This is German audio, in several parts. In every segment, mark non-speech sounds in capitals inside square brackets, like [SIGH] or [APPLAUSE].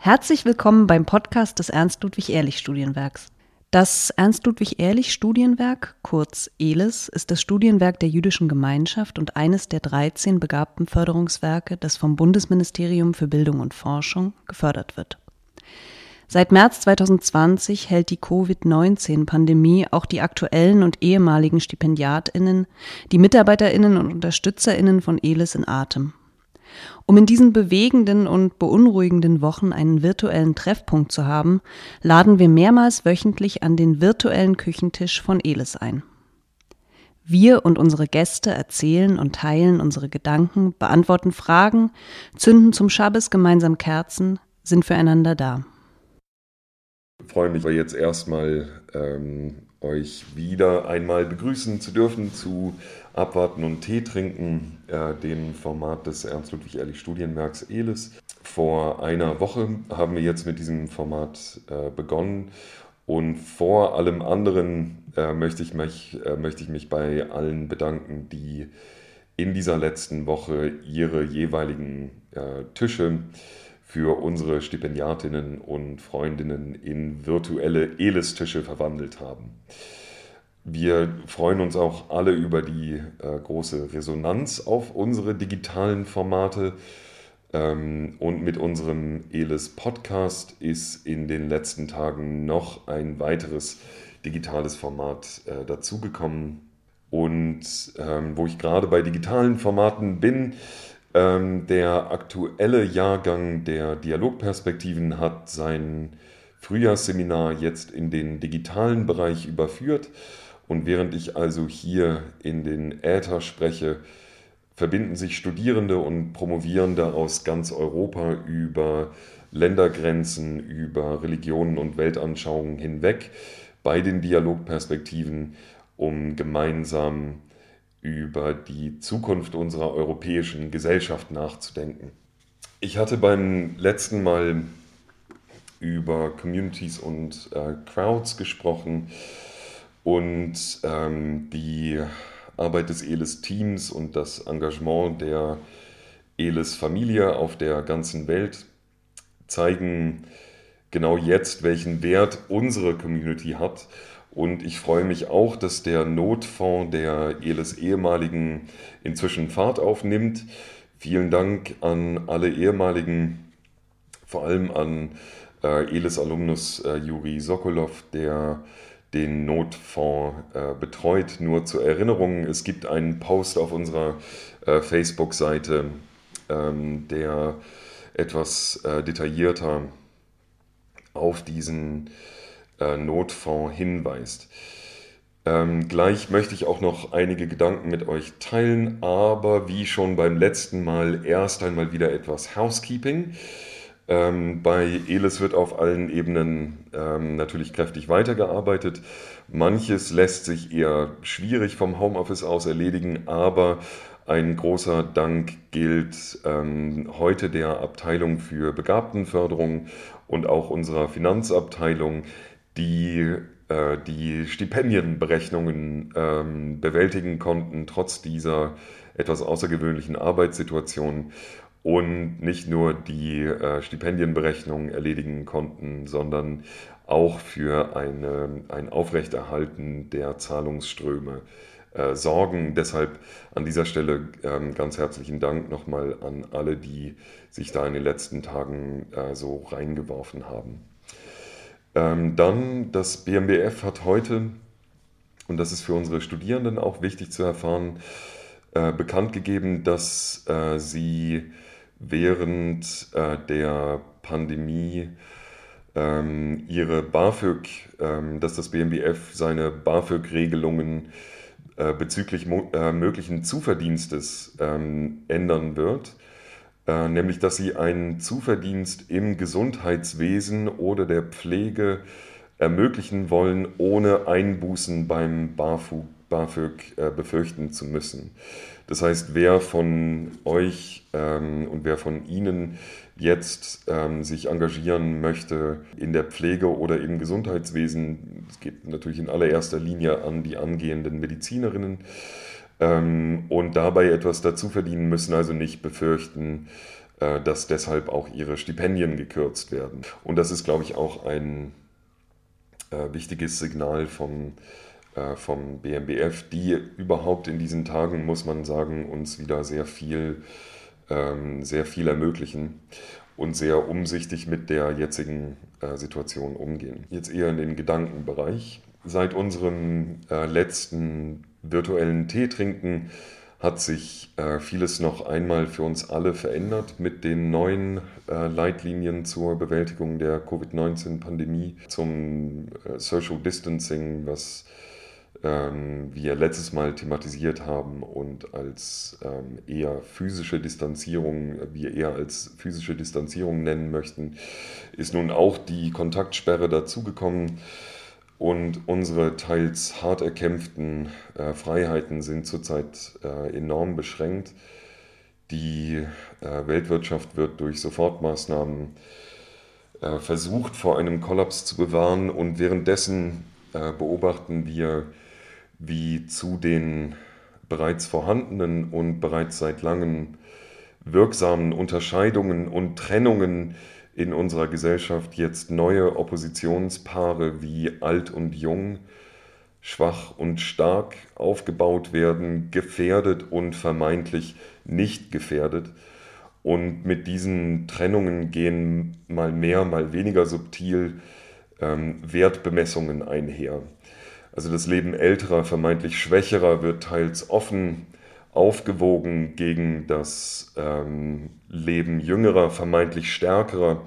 Herzlich willkommen beim Podcast des Ernst-Ludwig-Ehrlich-Studienwerks. Das Ernst-Ludwig-Ehrlich-Studienwerk, kurz ELIS, ist das Studienwerk der jüdischen Gemeinschaft und eines der 13 begabten Förderungswerke, das vom Bundesministerium für Bildung und Forschung gefördert wird. Seit März 2020 hält die Covid-19-Pandemie auch die aktuellen und ehemaligen Stipendiatinnen, die Mitarbeiterinnen und Unterstützerinnen von ELIS in Atem. Um in diesen bewegenden und beunruhigenden Wochen einen virtuellen Treffpunkt zu haben, laden wir mehrmals wöchentlich an den virtuellen Küchentisch von Elis ein. Wir und unsere Gäste erzählen und teilen unsere Gedanken, beantworten Fragen, zünden zum Schabbes gemeinsam Kerzen, sind füreinander da. Ich freue mich jetzt erstmal, ähm, euch wieder einmal begrüßen zu dürfen zu Abwarten und Tee trinken, äh, dem Format des Ernst-Ludwig-Ehrlich-Studienwerks ELIS. Vor einer Woche haben wir jetzt mit diesem Format äh, begonnen und vor allem anderen äh, möchte, ich mich, äh, möchte ich mich bei allen bedanken, die in dieser letzten Woche ihre jeweiligen äh, Tische für unsere Stipendiatinnen und Freundinnen in virtuelle Elis-Tische verwandelt haben. Wir freuen uns auch alle über die äh, große Resonanz auf unsere digitalen Formate. Ähm, und mit unserem ELIS Podcast ist in den letzten Tagen noch ein weiteres digitales Format äh, dazugekommen. Und ähm, wo ich gerade bei digitalen Formaten bin, ähm, der aktuelle Jahrgang der Dialogperspektiven hat sein Frühjahrsseminar jetzt in den digitalen Bereich überführt. Und während ich also hier in den Äther spreche, verbinden sich Studierende und Promovierende aus ganz Europa über Ländergrenzen, über Religionen und Weltanschauungen hinweg bei den Dialogperspektiven, um gemeinsam über die Zukunft unserer europäischen Gesellschaft nachzudenken. Ich hatte beim letzten Mal über Communities und äh, Crowds gesprochen und ähm, die Arbeit des ELIS-Teams und das Engagement der ELIS-Familie auf der ganzen Welt zeigen genau jetzt, welchen Wert unsere Community hat. Und ich freue mich auch, dass der Notfonds der ELIS ehemaligen inzwischen Fahrt aufnimmt. Vielen Dank an alle ehemaligen, vor allem an äh, ELIS-Alumnus äh, Juri Sokolov, der den Notfonds äh, betreut. Nur zur Erinnerung, es gibt einen Post auf unserer äh, Facebook-Seite, ähm, der etwas äh, detaillierter auf diesen äh, Notfonds hinweist. Ähm, gleich möchte ich auch noch einige Gedanken mit euch teilen, aber wie schon beim letzten Mal erst einmal wieder etwas Housekeeping. Ähm, bei ELIS wird auf allen Ebenen ähm, natürlich kräftig weitergearbeitet. Manches lässt sich eher schwierig vom Homeoffice aus erledigen, aber ein großer Dank gilt ähm, heute der Abteilung für Begabtenförderung und auch unserer Finanzabteilung, die äh, die Stipendienberechnungen ähm, bewältigen konnten, trotz dieser etwas außergewöhnlichen Arbeitssituation und nicht nur die äh, Stipendienberechnung erledigen konnten, sondern auch für eine, ein Aufrechterhalten der Zahlungsströme äh, sorgen. Deshalb an dieser Stelle ähm, ganz herzlichen Dank nochmal an alle, die sich da in den letzten Tagen äh, so reingeworfen haben. Ähm, dann das BMBF hat heute, und das ist für unsere Studierenden auch wichtig zu erfahren, äh, bekannt gegeben, dass äh, sie während äh, der Pandemie ähm, ihre BAföG, ähm, dass das BMBF seine BAföG-Regelungen äh, bezüglich äh, möglichen Zuverdienstes ähm, ändern wird, nämlich dass sie einen Zuverdienst im Gesundheitswesen oder der Pflege ermöglichen wollen, ohne Einbußen beim BAföG, BAföG äh, befürchten zu müssen. Das heißt, wer von euch ähm, und wer von Ihnen jetzt ähm, sich engagieren möchte in der Pflege oder im Gesundheitswesen, es geht natürlich in allererster Linie an die angehenden Medizinerinnen ähm, und dabei etwas dazu verdienen müssen, also nicht befürchten, äh, dass deshalb auch ihre Stipendien gekürzt werden. Und das ist, glaube ich, auch ein äh, wichtiges Signal vom, äh, vom BMBF, die überhaupt in diesen Tagen, muss man sagen, uns wieder sehr viel, ähm, sehr viel ermöglichen und sehr umsichtig mit der jetzigen äh, Situation umgehen. Jetzt eher in den Gedankenbereich. Seit unserem äh, letzten virtuellen Teetrinken hat sich äh, vieles noch einmal für uns alle verändert mit den neuen äh, Leitlinien zur Bewältigung der Covid-19-Pandemie, zum äh, Social Distancing, was ähm, wir letztes Mal thematisiert haben und als ähm, eher physische Distanzierung, wir eher als physische Distanzierung nennen möchten, ist nun auch die Kontaktsperre dazugekommen. Und unsere teils hart erkämpften äh, Freiheiten sind zurzeit äh, enorm beschränkt. Die äh, Weltwirtschaft wird durch Sofortmaßnahmen äh, versucht, vor einem Kollaps zu bewahren. Und währenddessen äh, beobachten wir, wie zu den bereits vorhandenen und bereits seit langem wirksamen Unterscheidungen und Trennungen in unserer Gesellschaft jetzt neue Oppositionspaare wie alt und jung, schwach und stark aufgebaut werden, gefährdet und vermeintlich nicht gefährdet. Und mit diesen Trennungen gehen mal mehr, mal weniger subtil ähm, Wertbemessungen einher. Also das Leben älterer, vermeintlich schwächerer wird teils offen aufgewogen gegen das ähm, Leben jüngerer, vermeintlich stärkerer.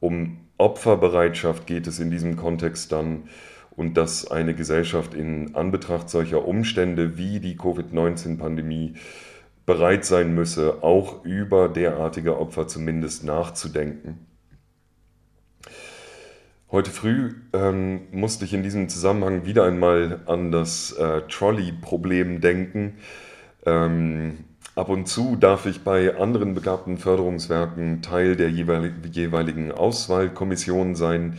Um Opferbereitschaft geht es in diesem Kontext dann und dass eine Gesellschaft in Anbetracht solcher Umstände wie die Covid-19-Pandemie bereit sein müsse, auch über derartige Opfer zumindest nachzudenken. Heute früh ähm, musste ich in diesem Zusammenhang wieder einmal an das äh, Trolley-Problem denken. Ähm, ab und zu darf ich bei anderen begabten Förderungswerken Teil der jeweiligen Auswahlkommission sein.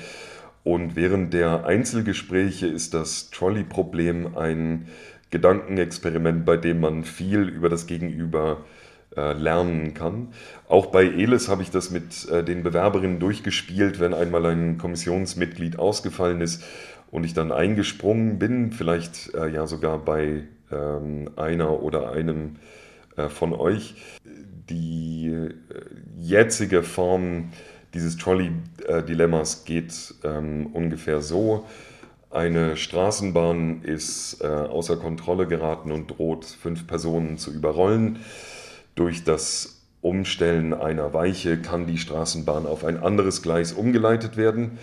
Und während der Einzelgespräche ist das Trolley-Problem ein Gedankenexperiment, bei dem man viel über das Gegenüber äh, lernen kann. Auch bei ELIS habe ich das mit äh, den Bewerberinnen durchgespielt, wenn einmal ein Kommissionsmitglied ausgefallen ist und ich dann eingesprungen bin, vielleicht äh, ja sogar bei ähm, einer oder einem äh, von euch. Die äh, jetzige Form dieses Trolley-Dilemmas geht ähm, ungefähr so. Eine Straßenbahn ist äh, außer Kontrolle geraten und droht fünf Personen zu überrollen. Durch das Umstellen einer Weiche kann die Straßenbahn auf ein anderes Gleis umgeleitet werden.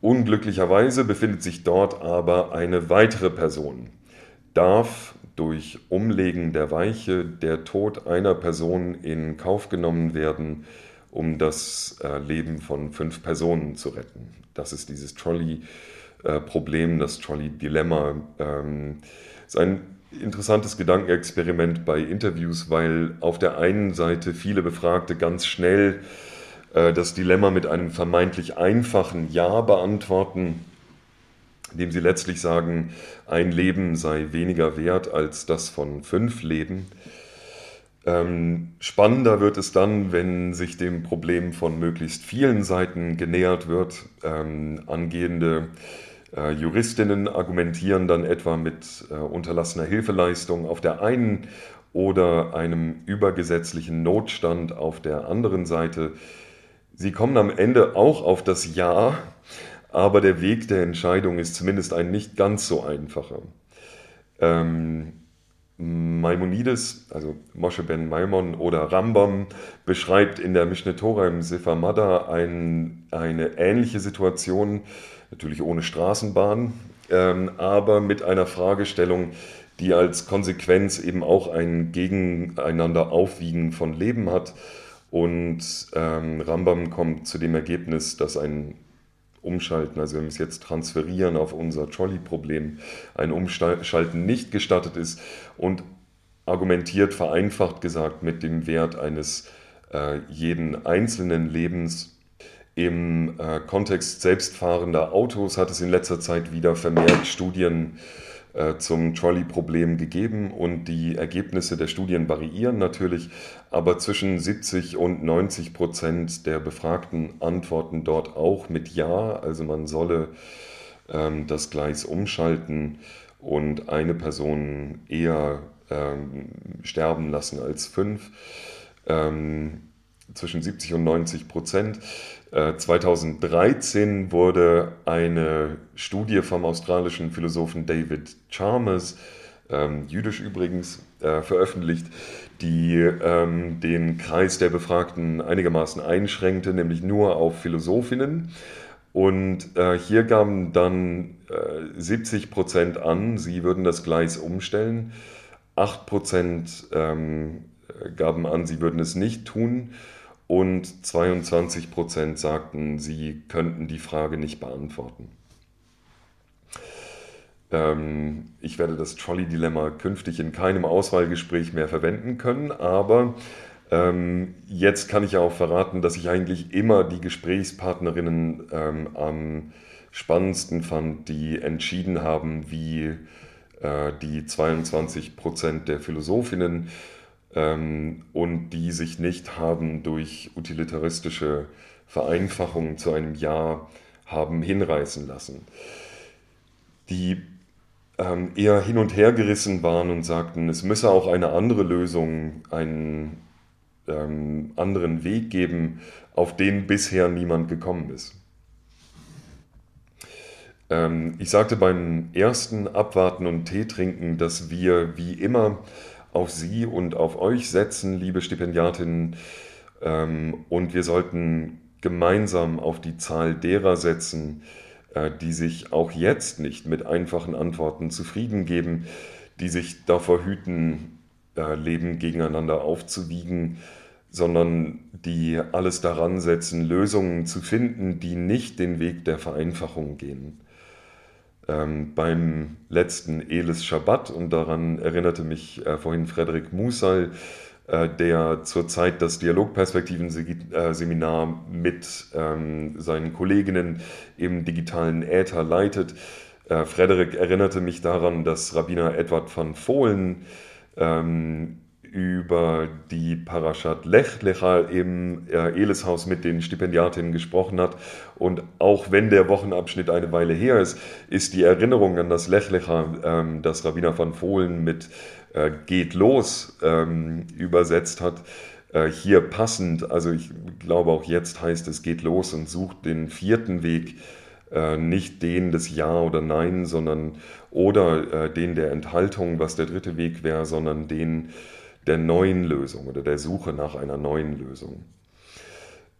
Unglücklicherweise befindet sich dort aber eine weitere Person darf durch Umlegen der Weiche der Tod einer Person in Kauf genommen werden, um das äh, Leben von fünf Personen zu retten. Das ist dieses Trolley-Problem, das Trolley-Dilemma. Ähm, ist ein interessantes Gedankenexperiment bei Interviews, weil auf der einen Seite viele Befragte ganz schnell äh, das Dilemma mit einem vermeintlich einfachen Ja beantworten indem sie letztlich sagen, ein Leben sei weniger wert als das von fünf Leben. Ähm, spannender wird es dann, wenn sich dem Problem von möglichst vielen Seiten genähert wird. Ähm, angehende äh, Juristinnen argumentieren dann etwa mit äh, unterlassener Hilfeleistung auf der einen oder einem übergesetzlichen Notstand auf der anderen Seite. Sie kommen am Ende auch auf das Ja, aber der Weg der Entscheidung ist zumindest ein nicht ganz so einfacher. Ähm, Maimonides, also Moshe ben Maimon oder Rambam, beschreibt in der Mishneh Torah im Sefer Madda ein, eine ähnliche Situation, natürlich ohne Straßenbahn, ähm, aber mit einer Fragestellung, die als Konsequenz eben auch ein Gegeneinander Aufwiegen von Leben hat. Und ähm, Rambam kommt zu dem Ergebnis, dass ein umschalten, also wenn wir es jetzt transferieren auf unser Trolley-Problem, ein Umschalten nicht gestattet ist und argumentiert vereinfacht gesagt mit dem Wert eines äh, jeden einzelnen Lebens. Im äh, Kontext selbstfahrender Autos hat es in letzter Zeit wieder vermehrt Studien äh, zum Trolley-Problem gegeben und die Ergebnisse der Studien variieren natürlich, aber zwischen 70 und 90 Prozent der Befragten antworten dort auch mit Ja, also man solle ähm, das Gleis umschalten und eine Person eher ähm, sterben lassen als fünf. Ähm, zwischen 70 und 90 Prozent. 2013 äh, wurde eine Studie vom australischen Philosophen David Chalmers, ähm, jüdisch übrigens, äh, veröffentlicht, die ähm, den Kreis der Befragten einigermaßen einschränkte, nämlich nur auf Philosophinnen. Und äh, hier gaben dann äh, 70 Prozent an, sie würden das Gleis umstellen. 8 Prozent ähm, gaben an, sie würden es nicht tun. Und 22 Prozent sagten, sie könnten die Frage nicht beantworten. Ähm, ich werde das Trolley-Dilemma künftig in keinem Auswahlgespräch mehr verwenden können, aber ähm, jetzt kann ich auch verraten, dass ich eigentlich immer die Gesprächspartnerinnen ähm, am spannendsten fand, die entschieden haben, wie äh, die 22 Prozent der Philosophinnen ähm, und die sich nicht haben durch utilitaristische Vereinfachungen zu einem Ja haben hinreißen lassen. Die ähm, eher hin und her gerissen waren und sagten, es müsse auch eine andere Lösung, einen ähm, anderen Weg geben, auf den bisher niemand gekommen ist. Ähm, ich sagte beim ersten Abwarten und Tee trinken, dass wir wie immer auf Sie und auf euch setzen, liebe Stipendiatinnen, ähm, und wir sollten gemeinsam auf die Zahl derer setzen, äh, die sich auch jetzt nicht mit einfachen Antworten zufrieden geben, die sich davor hüten, äh, Leben gegeneinander aufzuwiegen, sondern die alles daran setzen, Lösungen zu finden, die nicht den Weg der Vereinfachung gehen. Ähm, beim letzten Elis Shabbat, und daran erinnerte mich äh, vorhin Frederik Musal, äh, der zurzeit das Dialogperspektiven-Seminar mit ähm, seinen Kolleginnen im digitalen Äther leitet. Äh, Frederik erinnerte mich daran, dass Rabbiner Edward van Fohlen ähm, über die Parashat Lech Lecha im äh, Eleshaus mit den Stipendiatinnen gesprochen hat. Und auch wenn der Wochenabschnitt eine Weile her ist, ist die Erinnerung an das Lech Lecha, ähm, das Rabbiner van Fohlen mit äh, Geht los ähm, übersetzt hat, äh, hier passend. Also ich glaube auch jetzt heißt es Geht los und sucht den vierten Weg, äh, nicht den des Ja oder Nein, sondern oder äh, den der Enthaltung, was der dritte Weg wäre, sondern den der neuen Lösung oder der Suche nach einer neuen Lösung.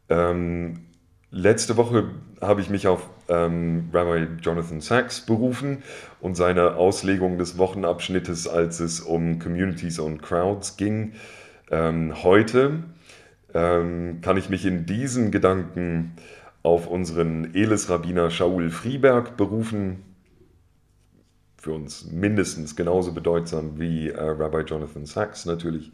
Ähm, letzte Woche habe ich mich auf ähm, Rabbi Jonathan Sachs berufen und seine Auslegung des Wochenabschnittes, als es um Communities und Crowds ging. Ähm, heute ähm, kann ich mich in diesen Gedanken auf unseren Elis-Rabbiner Shaul Frieberg berufen, für uns mindestens genauso bedeutsam wie äh, Rabbi Jonathan Sachs natürlich.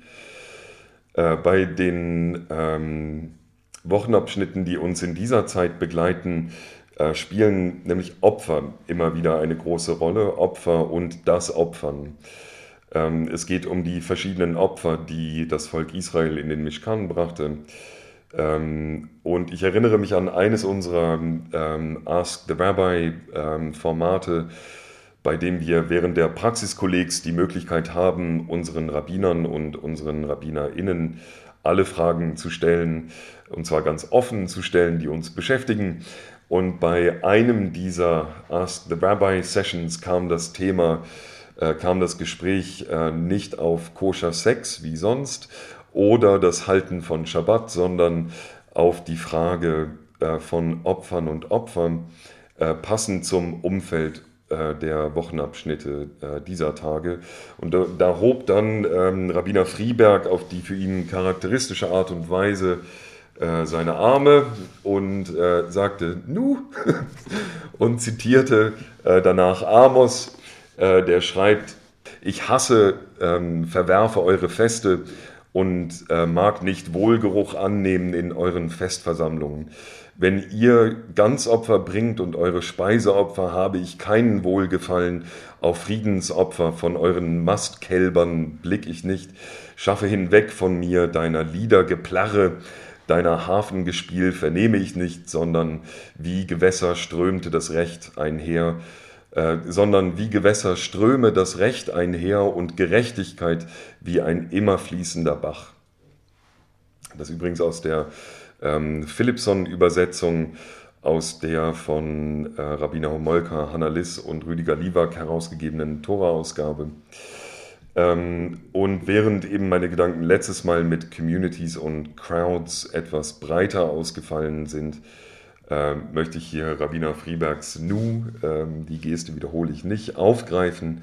Äh, bei den ähm, Wochenabschnitten, die uns in dieser Zeit begleiten, äh, spielen nämlich Opfer immer wieder eine große Rolle, Opfer und das Opfern. Ähm, es geht um die verschiedenen Opfer, die das Volk Israel in den Mishkan brachte. Ähm, und ich erinnere mich an eines unserer ähm, Ask the Rabbi ähm, Formate, bei dem wir während der Praxiskollegs die Möglichkeit haben, unseren Rabbinern und unseren RabbinerInnen alle Fragen zu stellen, und zwar ganz offen zu stellen, die uns beschäftigen. Und bei einem dieser Ask the Rabbi Sessions kam das Thema, äh, kam das Gespräch äh, nicht auf koscher Sex wie sonst oder das Halten von Shabbat, sondern auf die Frage äh, von Opfern und Opfern, äh, passend zum Umfeld äh, der Wochenabschnitte äh, dieser Tage. Und da, da hob dann ähm, Rabbiner Frieberg auf die für ihn charakteristische Art und Weise äh, seine Arme und äh, sagte Nu [LAUGHS] und zitierte danach Amos, der schreibt, ich hasse, ähm, verwerfe eure Feste und mag nicht Wohlgeruch annehmen in euren Festversammlungen. Wenn ihr Ganzopfer bringt und eure Speiseopfer, habe ich keinen Wohlgefallen. Auf Friedensopfer von euren Mastkälbern blick ich nicht. Schaffe hinweg von mir deiner Lieder Geplarre, deiner Hafengespiel vernehme ich nicht, sondern wie Gewässer strömte das Recht einher, äh, sondern wie Gewässer ströme das Recht einher und Gerechtigkeit wie ein immer fließender Bach. Das übrigens aus der ähm, Philipson-Übersetzung, aus der von äh, Rabbiner Homolka, Hannah Liss und Rüdiger Liwak herausgegebenen Tora-Ausgabe. Ähm, und während eben meine Gedanken letztes Mal mit Communities und Crowds etwas breiter ausgefallen sind, äh, möchte ich hier Rabbiner Friebergs Nu, äh, die Geste wiederhole ich nicht, aufgreifen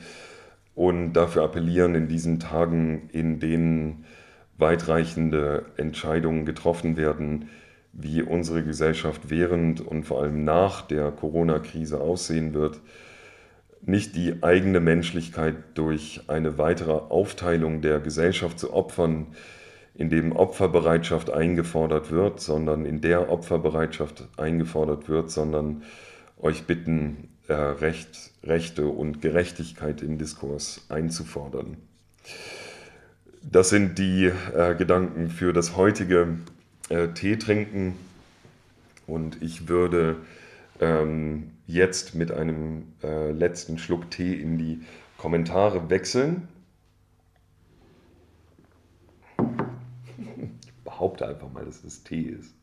und dafür appellieren in diesen Tagen, in denen weitreichende Entscheidungen getroffen werden, wie unsere Gesellschaft während und vor allem nach der Corona-Krise aussehen wird, nicht die eigene Menschlichkeit durch eine weitere Aufteilung der Gesellschaft zu opfern, indem Opferbereitschaft eingefordert wird, sondern in der Opferbereitschaft eingefordert wird, sondern euch bitten, äh, Recht, Rechte und Gerechtigkeit im Diskurs einzufordern. Das sind die äh, Gedanken für das heutige äh, Tee trinken und ich würde ähm, jetzt mit einem äh, letzten Schluck Tee in die Kommentare wechseln. Ich behaupte einfach mal, dass es Tee ist.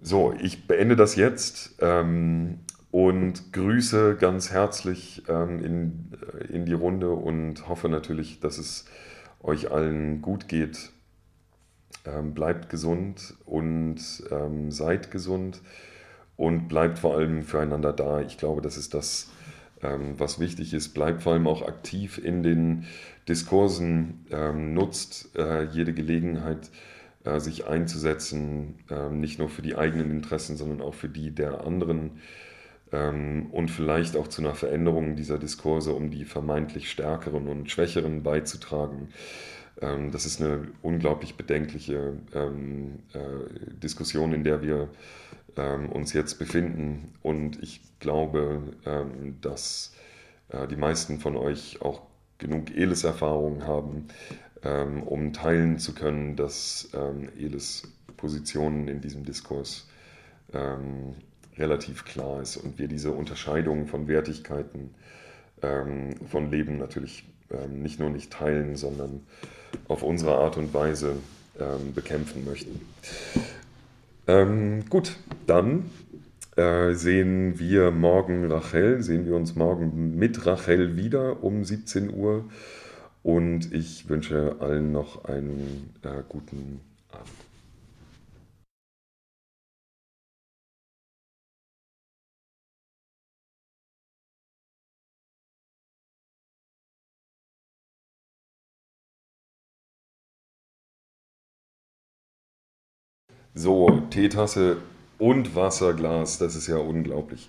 So, ich beende das jetzt ähm, und grüße ganz herzlich ähm, in, äh, in die Runde und hoffe natürlich, dass es euch allen gut geht. Ähm, bleibt gesund und ähm, seid gesund und bleibt vor allem füreinander da. Ich glaube, das ist das, ähm, was wichtig ist. Bleibt vor allem auch aktiv in den Diskursen, ähm, nutzt äh, jede Gelegenheit, äh, sich einzusetzen, äh, nicht nur für die eigenen Interessen, sondern auch für die der anderen ähm, und vielleicht auch zu einer Veränderung dieser Diskurse, um die vermeintlich Stärkeren und Schwächeren beizutragen. Ähm, das ist eine unglaublich bedenkliche ähm, äh, Diskussion, in der wir ähm, uns jetzt befinden. Und ich glaube, ähm, dass äh, die meisten von euch auch genug ELIS-Erfahrung haben, ähm, um teilen zu können, dass ähm, ELIS Positionen in diesem Diskurs ähm, relativ klar ist und wir diese Unterscheidung von Wertigkeiten ähm, von Leben natürlich nicht nur nicht teilen, sondern auf unsere Art und Weise bekämpfen möchten. Ähm, gut, dann äh, sehen wir morgen Rachel, sehen wir uns morgen mit Rachel wieder um 17 Uhr und ich wünsche allen noch einen äh, guten Abend. So, Teetasse und Wasserglas, das ist ja unglaublich.